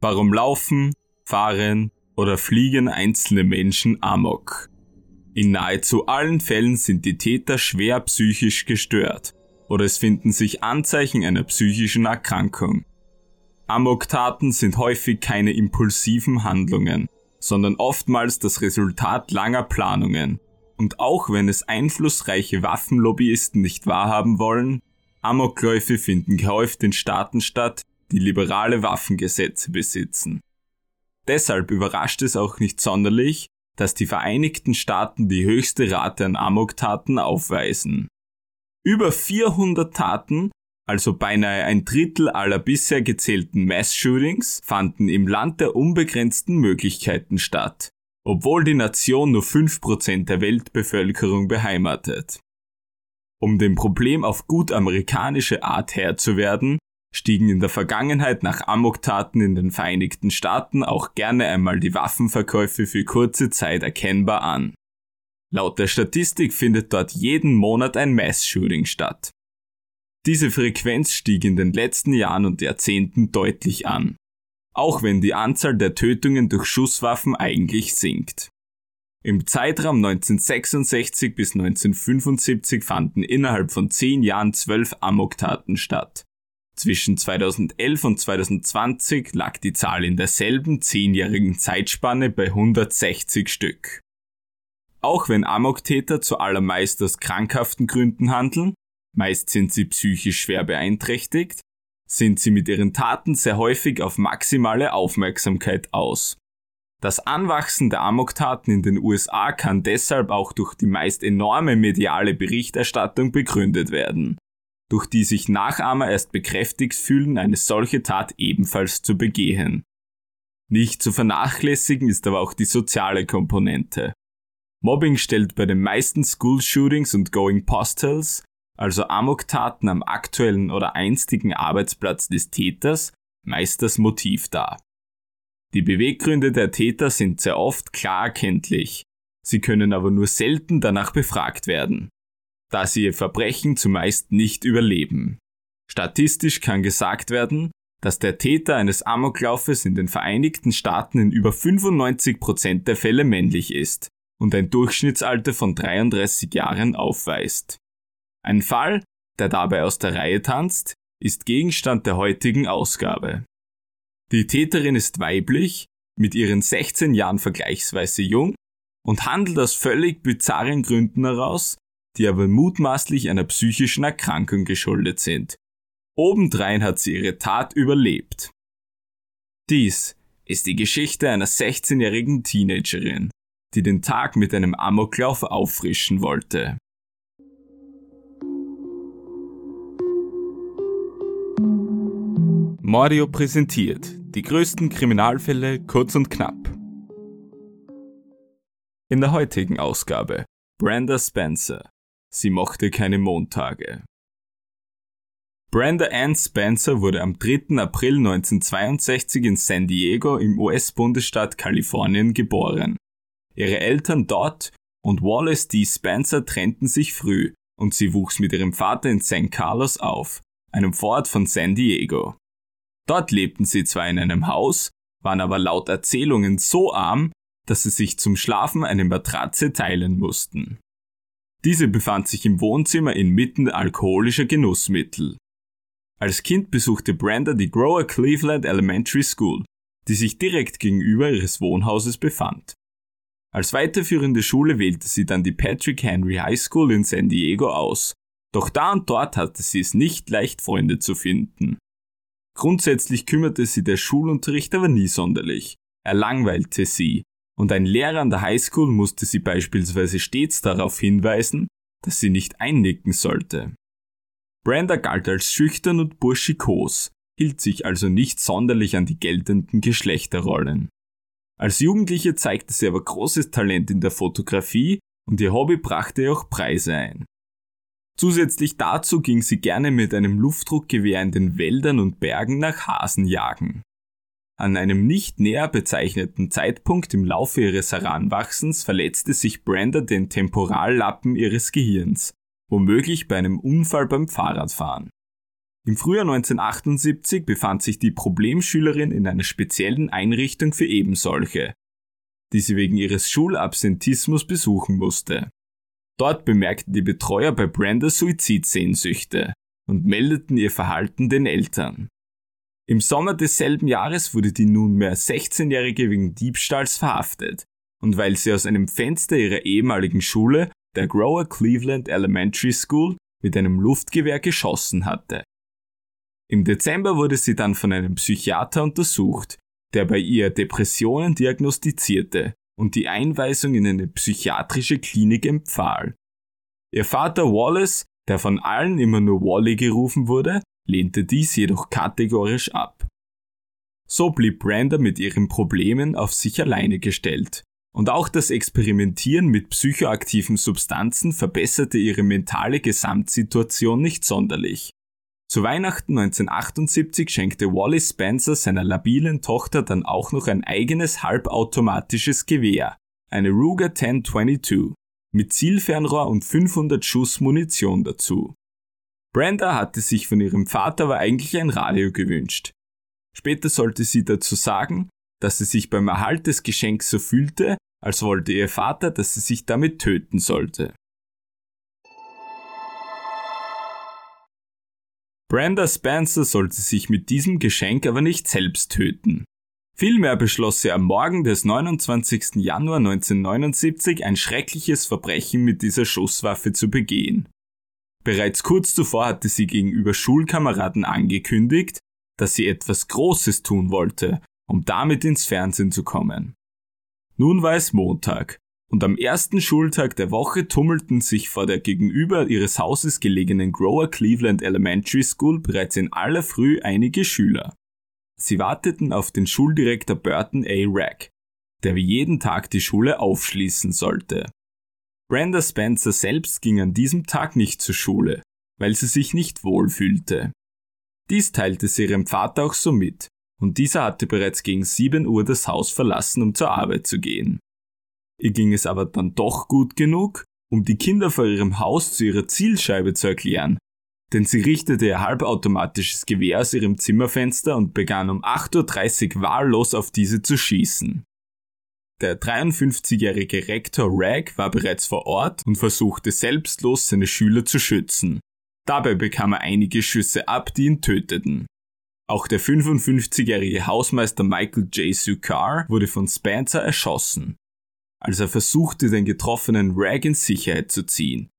Warum laufen, fahren oder fliegen einzelne Menschen amok? In nahezu allen Fällen sind die Täter schwer psychisch gestört oder es finden sich Anzeichen einer psychischen Erkrankung. Amok-Taten sind häufig keine impulsiven Handlungen, sondern oftmals das Resultat langer Planungen. Und auch wenn es einflussreiche Waffenlobbyisten nicht wahrhaben wollen, Amokläufe finden gehäuft in Staaten statt, die liberale Waffengesetze besitzen. Deshalb überrascht es auch nicht sonderlich, dass die Vereinigten Staaten die höchste Rate an Amok-Taten aufweisen. Über 400 Taten, also beinahe ein Drittel aller bisher gezählten Mass-Shootings, fanden im Land der unbegrenzten Möglichkeiten statt, obwohl die Nation nur 5% der Weltbevölkerung beheimatet. Um dem Problem auf gut amerikanische Art Herr zu werden, stiegen in der Vergangenheit nach Amoktaten in den Vereinigten Staaten auch gerne einmal die Waffenverkäufe für kurze Zeit erkennbar an. Laut der Statistik findet dort jeden Monat ein Mass-Shooting statt. Diese Frequenz stieg in den letzten Jahren und Jahrzehnten deutlich an, auch wenn die Anzahl der Tötungen durch Schusswaffen eigentlich sinkt. Im Zeitraum 1966 bis 1975 fanden innerhalb von zehn Jahren zwölf Amoktaten statt. Zwischen 2011 und 2020 lag die Zahl in derselben zehnjährigen Zeitspanne bei 160 Stück. Auch wenn Amoktäter zuallermeist aus krankhaften Gründen handeln, meist sind sie psychisch schwer beeinträchtigt, sind sie mit ihren Taten sehr häufig auf maximale Aufmerksamkeit aus. Das Anwachsen der Amoktaten in den USA kann deshalb auch durch die meist enorme mediale Berichterstattung begründet werden durch die sich Nachahmer erst bekräftigt fühlen, eine solche Tat ebenfalls zu begehen. Nicht zu vernachlässigen ist aber auch die soziale Komponente. Mobbing stellt bei den meisten School-Shootings und Going Postals, also Amok-Taten am aktuellen oder einstigen Arbeitsplatz des Täters, meist das Motiv dar. Die Beweggründe der Täter sind sehr oft klar erkenntlich, sie können aber nur selten danach befragt werden da sie ihr Verbrechen zumeist nicht überleben. Statistisch kann gesagt werden, dass der Täter eines Amoklaufes in den Vereinigten Staaten in über 95% der Fälle männlich ist und ein Durchschnittsalter von 33 Jahren aufweist. Ein Fall, der dabei aus der Reihe tanzt, ist Gegenstand der heutigen Ausgabe. Die Täterin ist weiblich, mit ihren 16 Jahren vergleichsweise jung und handelt aus völlig bizarren Gründen heraus, die aber mutmaßlich einer psychischen Erkrankung geschuldet sind. Obendrein hat sie ihre Tat überlebt. Dies ist die Geschichte einer 16-jährigen Teenagerin, die den Tag mit einem Amoklauf auffrischen wollte. Mordio präsentiert die größten Kriminalfälle kurz und knapp. In der heutigen Ausgabe Brenda Spencer, Sie mochte keine Montage. Brenda Ann Spencer wurde am 3. April 1962 in San Diego im US-Bundesstaat Kalifornien geboren. Ihre Eltern Dot und Wallace D. Spencer trennten sich früh und sie wuchs mit ihrem Vater in San Carlos auf, einem Vorort von San Diego. Dort lebten sie zwar in einem Haus, waren aber laut Erzählungen so arm, dass sie sich zum Schlafen eine Matratze teilen mussten. Diese befand sich im Wohnzimmer inmitten alkoholischer Genussmittel. Als Kind besuchte Brenda die Grower Cleveland Elementary School, die sich direkt gegenüber ihres Wohnhauses befand. Als weiterführende Schule wählte sie dann die Patrick Henry High School in San Diego aus, doch da und dort hatte sie es nicht leicht, Freunde zu finden. Grundsätzlich kümmerte sie der Schulunterricht aber nie sonderlich. Er langweilte sie und ein Lehrer an der Highschool musste sie beispielsweise stets darauf hinweisen, dass sie nicht einnicken sollte. Brenda galt als schüchtern und burschikos, hielt sich also nicht sonderlich an die geltenden Geschlechterrollen. Als Jugendliche zeigte sie aber großes Talent in der Fotografie und ihr Hobby brachte ihr auch Preise ein. Zusätzlich dazu ging sie gerne mit einem Luftdruckgewehr in den Wäldern und Bergen nach Hasen jagen. An einem nicht näher bezeichneten Zeitpunkt im Laufe ihres Heranwachsens verletzte sich Brenda den Temporallappen ihres Gehirns, womöglich bei einem Unfall beim Fahrradfahren. Im Frühjahr 1978 befand sich die Problemschülerin in einer speziellen Einrichtung für ebensolche, die sie wegen ihres Schulabsentismus besuchen musste. Dort bemerkten die Betreuer bei Brenda Suizidsehnsüchte und meldeten ihr Verhalten den Eltern. Im Sommer desselben Jahres wurde die nunmehr 16-Jährige wegen Diebstahls verhaftet und weil sie aus einem Fenster ihrer ehemaligen Schule, der Grower Cleveland Elementary School, mit einem Luftgewehr geschossen hatte. Im Dezember wurde sie dann von einem Psychiater untersucht, der bei ihr Depressionen diagnostizierte und die Einweisung in eine psychiatrische Klinik empfahl. Ihr Vater Wallace, der von allen immer nur Wally gerufen wurde, lehnte dies jedoch kategorisch ab. So blieb Brenda mit ihren Problemen auf sich alleine gestellt. Und auch das Experimentieren mit psychoaktiven Substanzen verbesserte ihre mentale Gesamtsituation nicht sonderlich. Zu Weihnachten 1978 schenkte Wally Spencer seiner labilen Tochter dann auch noch ein eigenes halbautomatisches Gewehr, eine Ruger 1022, mit Zielfernrohr und 500 Schuss Munition dazu. Brenda hatte sich von ihrem Vater aber eigentlich ein Radio gewünscht. Später sollte sie dazu sagen, dass sie sich beim Erhalt des Geschenks so fühlte, als wollte ihr Vater, dass sie sich damit töten sollte. Brenda Spencer sollte sich mit diesem Geschenk aber nicht selbst töten. Vielmehr beschloss sie am Morgen des 29. Januar 1979 ein schreckliches Verbrechen mit dieser Schusswaffe zu begehen. Bereits kurz zuvor hatte sie gegenüber Schulkameraden angekündigt, dass sie etwas Großes tun wollte, um damit ins Fernsehen zu kommen. Nun war es Montag, und am ersten Schultag der Woche tummelten sich vor der gegenüber ihres Hauses gelegenen Grower Cleveland Elementary School bereits in aller Früh einige Schüler. Sie warteten auf den Schuldirektor Burton A. Rack, der wie jeden Tag die Schule aufschließen sollte. Brenda Spencer selbst ging an diesem Tag nicht zur Schule, weil sie sich nicht wohl fühlte. Dies teilte sie ihrem Vater auch so mit, und dieser hatte bereits gegen 7 Uhr das Haus verlassen, um zur Arbeit zu gehen. Ihr ging es aber dann doch gut genug, um die Kinder vor ihrem Haus zu ihrer Zielscheibe zu erklären, denn sie richtete ihr halbautomatisches Gewehr aus ihrem Zimmerfenster und begann um 8.30 Uhr wahllos auf diese zu schießen. Der 53-jährige Rektor Ragg war bereits vor Ort und versuchte selbstlos seine Schüler zu schützen. Dabei bekam er einige Schüsse ab, die ihn töteten. Auch der 55-jährige Hausmeister Michael J. Sukar wurde von Spencer erschossen als er versuchte, den getroffenen Rag in Sicherheit zu ziehen.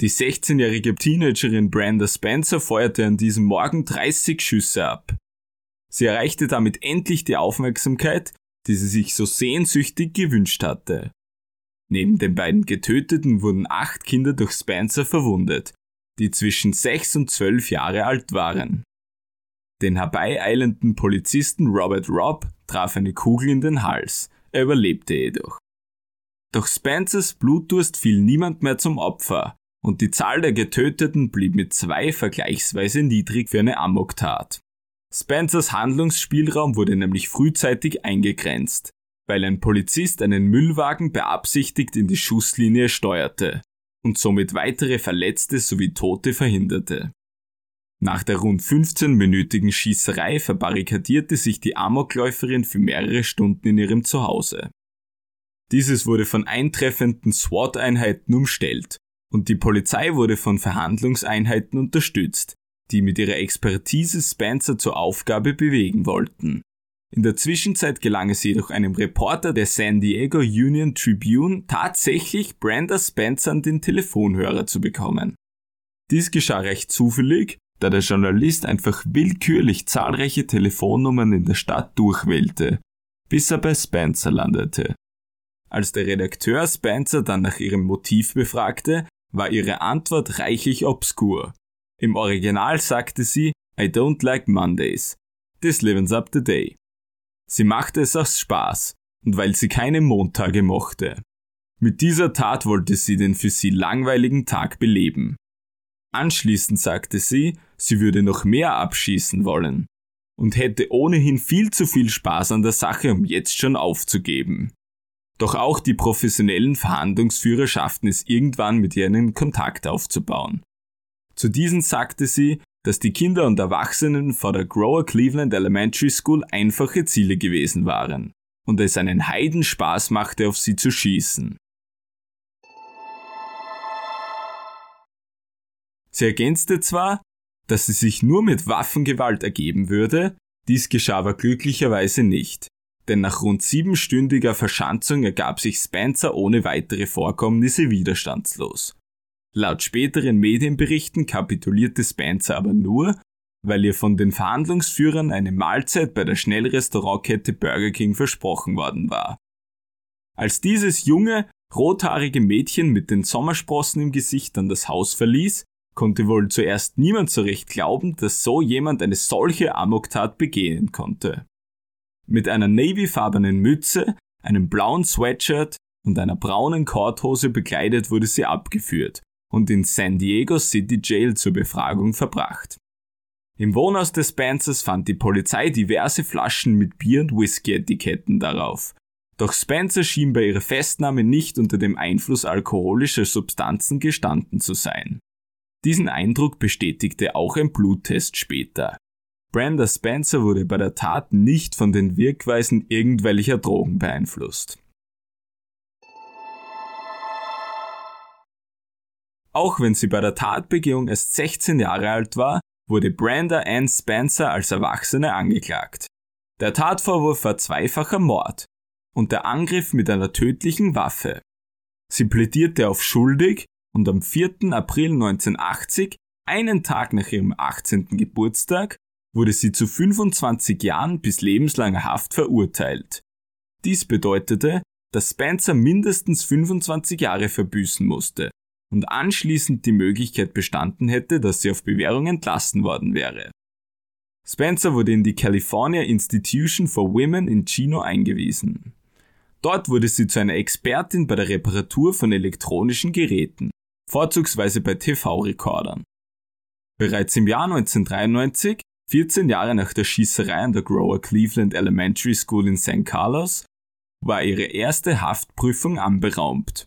Die 16-jährige Teenagerin Brenda Spencer feuerte an diesem Morgen 30 Schüsse ab. Sie erreichte damit endlich die Aufmerksamkeit, die sie sich so sehnsüchtig gewünscht hatte. Neben den beiden Getöteten wurden acht Kinder durch Spencer verwundet, die zwischen sechs und zwölf Jahre alt waren. Den herbeieilenden Polizisten Robert Robb traf eine Kugel in den Hals, er überlebte jedoch. Doch Spencers Blutdurst fiel niemand mehr zum Opfer und die Zahl der Getöteten blieb mit zwei vergleichsweise niedrig für eine Amoktat. Spencers Handlungsspielraum wurde nämlich frühzeitig eingegrenzt, weil ein Polizist einen Müllwagen beabsichtigt in die Schusslinie steuerte und somit weitere Verletzte sowie Tote verhinderte. Nach der rund 15-minütigen Schießerei verbarrikadierte sich die Amokläuferin für mehrere Stunden in ihrem Zuhause. Dieses wurde von eintreffenden SWAT-Einheiten umstellt und die Polizei wurde von Verhandlungseinheiten unterstützt, die mit ihrer Expertise Spencer zur Aufgabe bewegen wollten. In der Zwischenzeit gelang es jedoch einem Reporter der San Diego Union Tribune tatsächlich Brenda Spencer an den Telefonhörer zu bekommen. Dies geschah recht zufällig da der Journalist einfach willkürlich zahlreiche Telefonnummern in der Stadt durchwählte, bis er bei Spencer landete. Als der Redakteur Spencer dann nach ihrem Motiv befragte, war ihre Antwort reichlich obskur. Im Original sagte sie, I don't like Mondays. This livens up the day. Sie machte es aus Spaß und weil sie keine Montage mochte. Mit dieser Tat wollte sie den für sie langweiligen Tag beleben. Anschließend sagte sie, sie würde noch mehr abschießen wollen und hätte ohnehin viel zu viel Spaß an der Sache, um jetzt schon aufzugeben. Doch auch die professionellen Verhandlungsführer schafften es irgendwann mit ihr einen Kontakt aufzubauen. Zu diesen sagte sie, dass die Kinder und Erwachsenen vor der Grower Cleveland Elementary School einfache Ziele gewesen waren und es einen Heidenspaß machte, auf sie zu schießen. Sie ergänzte zwar, dass sie sich nur mit Waffengewalt ergeben würde, dies geschah aber glücklicherweise nicht, denn nach rund siebenstündiger Verschanzung ergab sich Spencer ohne weitere Vorkommnisse widerstandslos. Laut späteren Medienberichten kapitulierte Spencer aber nur, weil ihr von den Verhandlungsführern eine Mahlzeit bei der Schnellrestaurantkette Burger King versprochen worden war. Als dieses junge, rothaarige Mädchen mit den Sommersprossen im Gesicht dann das Haus verließ, konnte wohl zuerst niemand so recht glauben, dass so jemand eine solche Amoktat begehen konnte. Mit einer navyfarbenen Mütze, einem blauen Sweatshirt und einer braunen Korthose bekleidet wurde sie abgeführt und in San Diego City Jail zur Befragung verbracht. Im Wohnhaus des Spencers fand die Polizei diverse Flaschen mit Bier und Whisky-Etiketten darauf. Doch Spencer schien bei ihrer Festnahme nicht unter dem Einfluss alkoholischer Substanzen gestanden zu sein. Diesen Eindruck bestätigte auch ein Bluttest später. Brenda Spencer wurde bei der Tat nicht von den Wirkweisen irgendwelcher Drogen beeinflusst. Auch wenn sie bei der Tatbegehung erst 16 Jahre alt war, wurde Brenda Ann Spencer als Erwachsene angeklagt. Der Tatvorwurf war zweifacher Mord und der Angriff mit einer tödlichen Waffe. Sie plädierte auf schuldig und am 4. April 1980, einen Tag nach ihrem 18. Geburtstag, wurde sie zu 25 Jahren bis lebenslanger Haft verurteilt. Dies bedeutete, dass Spencer mindestens 25 Jahre verbüßen musste und anschließend die Möglichkeit bestanden hätte, dass sie auf Bewährung entlassen worden wäre. Spencer wurde in die California Institution for Women in Chino eingewiesen. Dort wurde sie zu einer Expertin bei der Reparatur von elektronischen Geräten, vorzugsweise bei TV-Rekordern. Bereits im Jahr 1993, 14 Jahre nach der Schießerei an der Grower Cleveland Elementary School in St. Carlos, war ihre erste Haftprüfung anberaumt.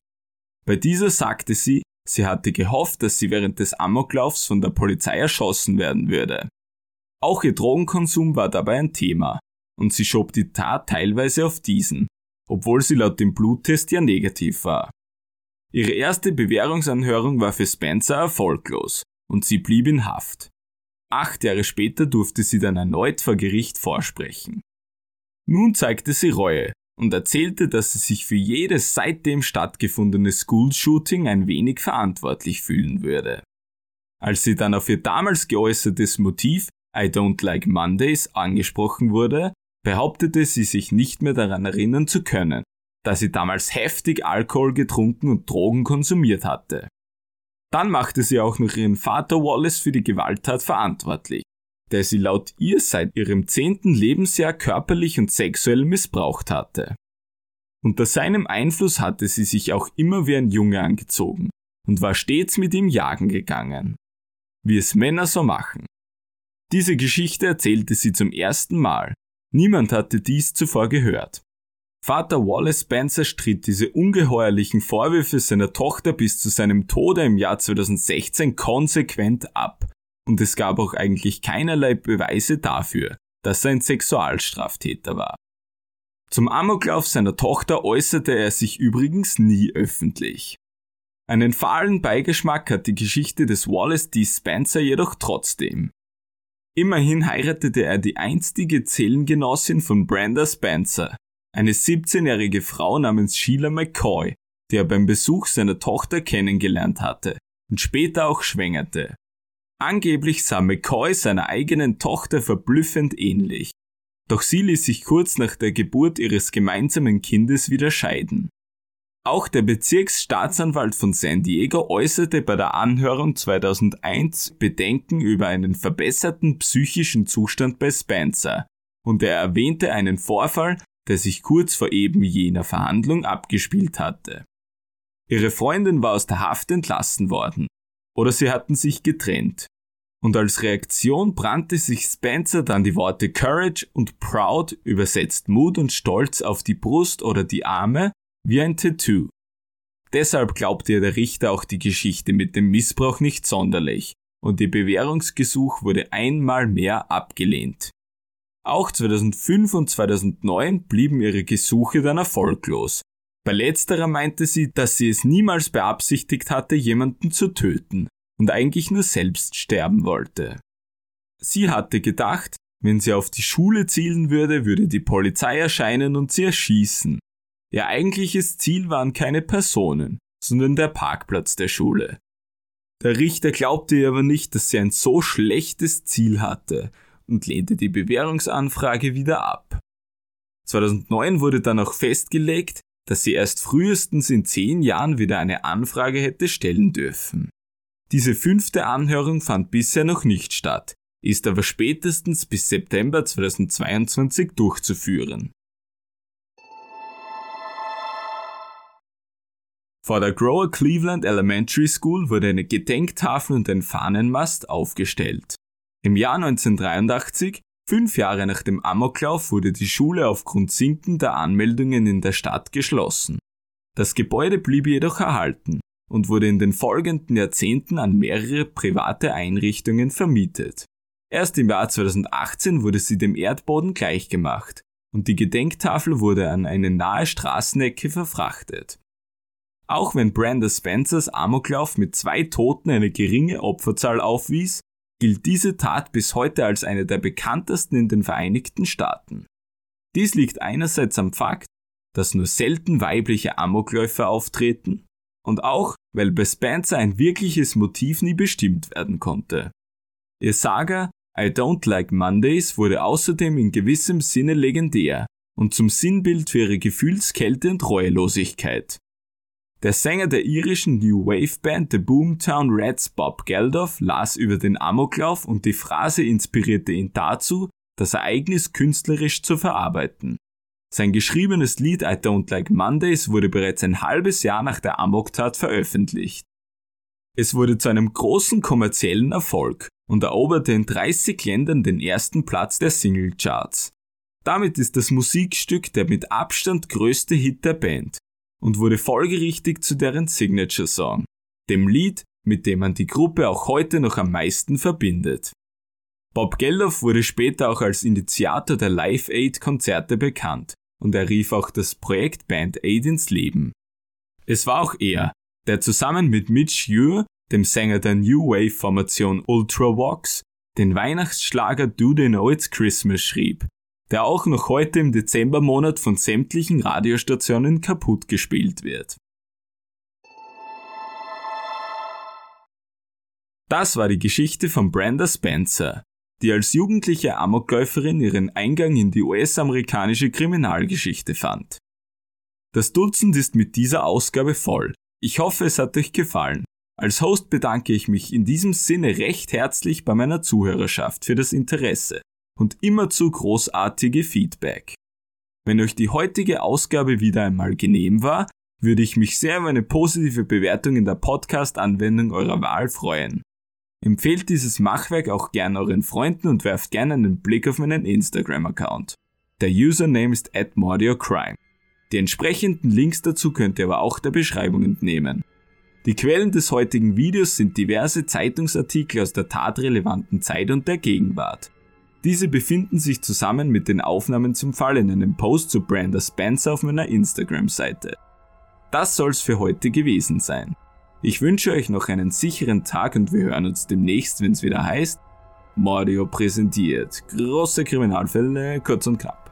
Bei dieser sagte sie, Sie hatte gehofft, dass sie während des Amoklaufs von der Polizei erschossen werden würde. Auch ihr Drogenkonsum war dabei ein Thema, und sie schob die Tat teilweise auf diesen, obwohl sie laut dem Bluttest ja negativ war. Ihre erste Bewährungsanhörung war für Spencer erfolglos, und sie blieb in Haft. Acht Jahre später durfte sie dann erneut vor Gericht vorsprechen. Nun zeigte sie Reue und erzählte, dass sie sich für jedes seitdem stattgefundene School-Shooting ein wenig verantwortlich fühlen würde. Als sie dann auf ihr damals geäußertes Motiv I don't like Mondays angesprochen wurde, behauptete sie sich nicht mehr daran erinnern zu können, da sie damals heftig Alkohol getrunken und Drogen konsumiert hatte. Dann machte sie auch noch ihren Vater Wallace für die Gewalttat verantwortlich, der sie laut ihr seit ihrem zehnten Lebensjahr körperlich und sexuell missbraucht hatte. Unter seinem Einfluss hatte sie sich auch immer wie ein Junge angezogen und war stets mit ihm jagen gegangen. Wie es Männer so machen. Diese Geschichte erzählte sie zum ersten Mal. Niemand hatte dies zuvor gehört. Vater Wallace Spencer stritt diese ungeheuerlichen Vorwürfe seiner Tochter bis zu seinem Tode im Jahr 2016 konsequent ab und es gab auch eigentlich keinerlei Beweise dafür, dass er ein Sexualstraftäter war. Zum Amoklauf seiner Tochter äußerte er sich übrigens nie öffentlich. Einen fahlen Beigeschmack hat die Geschichte des Wallace D. Spencer jedoch trotzdem. Immerhin heiratete er die einstige Zellengenossin von Brenda Spencer, eine 17-jährige Frau namens Sheila McCoy, die er beim Besuch seiner Tochter kennengelernt hatte und später auch schwängerte. Angeblich sah McCoy seiner eigenen Tochter verblüffend ähnlich. Doch sie ließ sich kurz nach der Geburt ihres gemeinsamen Kindes wieder scheiden. Auch der Bezirksstaatsanwalt von San Diego äußerte bei der Anhörung 2001 Bedenken über einen verbesserten psychischen Zustand bei Spencer und er erwähnte einen Vorfall, der sich kurz vor eben jener Verhandlung abgespielt hatte. Ihre Freundin war aus der Haft entlassen worden oder sie hatten sich getrennt. Und als Reaktion brannte sich Spencer dann die Worte Courage und Proud, übersetzt Mut und Stolz, auf die Brust oder die Arme, wie ein Tattoo. Deshalb glaubte ihr der Richter auch die Geschichte mit dem Missbrauch nicht sonderlich und ihr Bewährungsgesuch wurde einmal mehr abgelehnt. Auch 2005 und 2009 blieben ihre Gesuche dann erfolglos. Bei letzterer meinte sie, dass sie es niemals beabsichtigt hatte, jemanden zu töten und eigentlich nur selbst sterben wollte. Sie hatte gedacht, wenn sie auf die Schule zielen würde, würde die Polizei erscheinen und sie erschießen. Ihr eigentliches Ziel waren keine Personen, sondern der Parkplatz der Schule. Der Richter glaubte ihr aber nicht, dass sie ein so schlechtes Ziel hatte und lehnte die Bewährungsanfrage wieder ab. 2009 wurde dann auch festgelegt, dass sie erst frühestens in zehn Jahren wieder eine Anfrage hätte stellen dürfen. Diese fünfte Anhörung fand bisher noch nicht statt, ist aber spätestens bis September 2022 durchzuführen. Vor der Grower Cleveland Elementary School wurde eine Gedenktafel und ein Fahnenmast aufgestellt. Im Jahr 1983, fünf Jahre nach dem Amoklauf, wurde die Schule aufgrund sinkender Anmeldungen in der Stadt geschlossen. Das Gebäude blieb jedoch erhalten und wurde in den folgenden Jahrzehnten an mehrere private Einrichtungen vermietet. Erst im Jahr 2018 wurde sie dem Erdboden gleichgemacht und die Gedenktafel wurde an eine nahe Straßenecke verfrachtet. Auch wenn Brenda Spencers Amoklauf mit zwei Toten eine geringe Opferzahl aufwies, gilt diese Tat bis heute als eine der bekanntesten in den Vereinigten Staaten. Dies liegt einerseits am Fakt, dass nur selten weibliche Amokläufer auftreten und auch, weil bei Spencer ein wirkliches Motiv nie bestimmt werden konnte. Ihr Saga I Don't Like Mondays wurde außerdem in gewissem Sinne legendär und zum Sinnbild für ihre Gefühlskälte und Reuelosigkeit. Der Sänger der irischen New Wave Band The Boomtown Rats Bob Geldof las über den Amoklauf und die Phrase inspirierte ihn dazu, das Ereignis künstlerisch zu verarbeiten. Sein geschriebenes Lied I Don't Like Mondays wurde bereits ein halbes Jahr nach der Amoktat veröffentlicht. Es wurde zu einem großen kommerziellen Erfolg und eroberte in 30 Ländern den ersten Platz der Singlecharts. Damit ist das Musikstück der mit Abstand größte Hit der Band und wurde folgerichtig zu deren Signature Song, dem Lied, mit dem man die Gruppe auch heute noch am meisten verbindet. Bob Geldof wurde später auch als Initiator der Live Aid Konzerte bekannt und er rief auch das Projekt Band Aid ins Leben. Es war auch er, der zusammen mit Mitch Ure, dem Sänger der New Wave Formation Ultravox, den Weihnachtsschlager Do They Know It's Christmas schrieb, der auch noch heute im Dezembermonat von sämtlichen Radiostationen kaputt gespielt wird. Das war die Geschichte von Brenda Spencer, die als jugendliche Amokläuferin ihren Eingang in die US-amerikanische Kriminalgeschichte fand. Das Dutzend ist mit dieser Ausgabe voll. Ich hoffe, es hat euch gefallen. Als Host bedanke ich mich in diesem Sinne recht herzlich bei meiner Zuhörerschaft für das Interesse und immerzu großartige Feedback. Wenn euch die heutige Ausgabe wieder einmal genehm war, würde ich mich sehr über eine positive Bewertung in der Podcast-Anwendung eurer Wahl freuen. Empfehlt dieses Machwerk auch gern euren Freunden und werft gerne einen Blick auf meinen Instagram-Account. Der Username ist @mordiocrime. Die entsprechenden Links dazu könnt ihr aber auch der Beschreibung entnehmen. Die Quellen des heutigen Videos sind diverse Zeitungsartikel aus der tatrelevanten Zeit und der Gegenwart. Diese befinden sich zusammen mit den Aufnahmen zum Fall in einem Post zu Brenda Spencer auf meiner Instagram-Seite. Das soll's für heute gewesen sein. Ich wünsche euch noch einen sicheren Tag und wir hören uns demnächst, wenn's wieder heißt Mordio präsentiert. Große Kriminalfälle, kurz und knapp.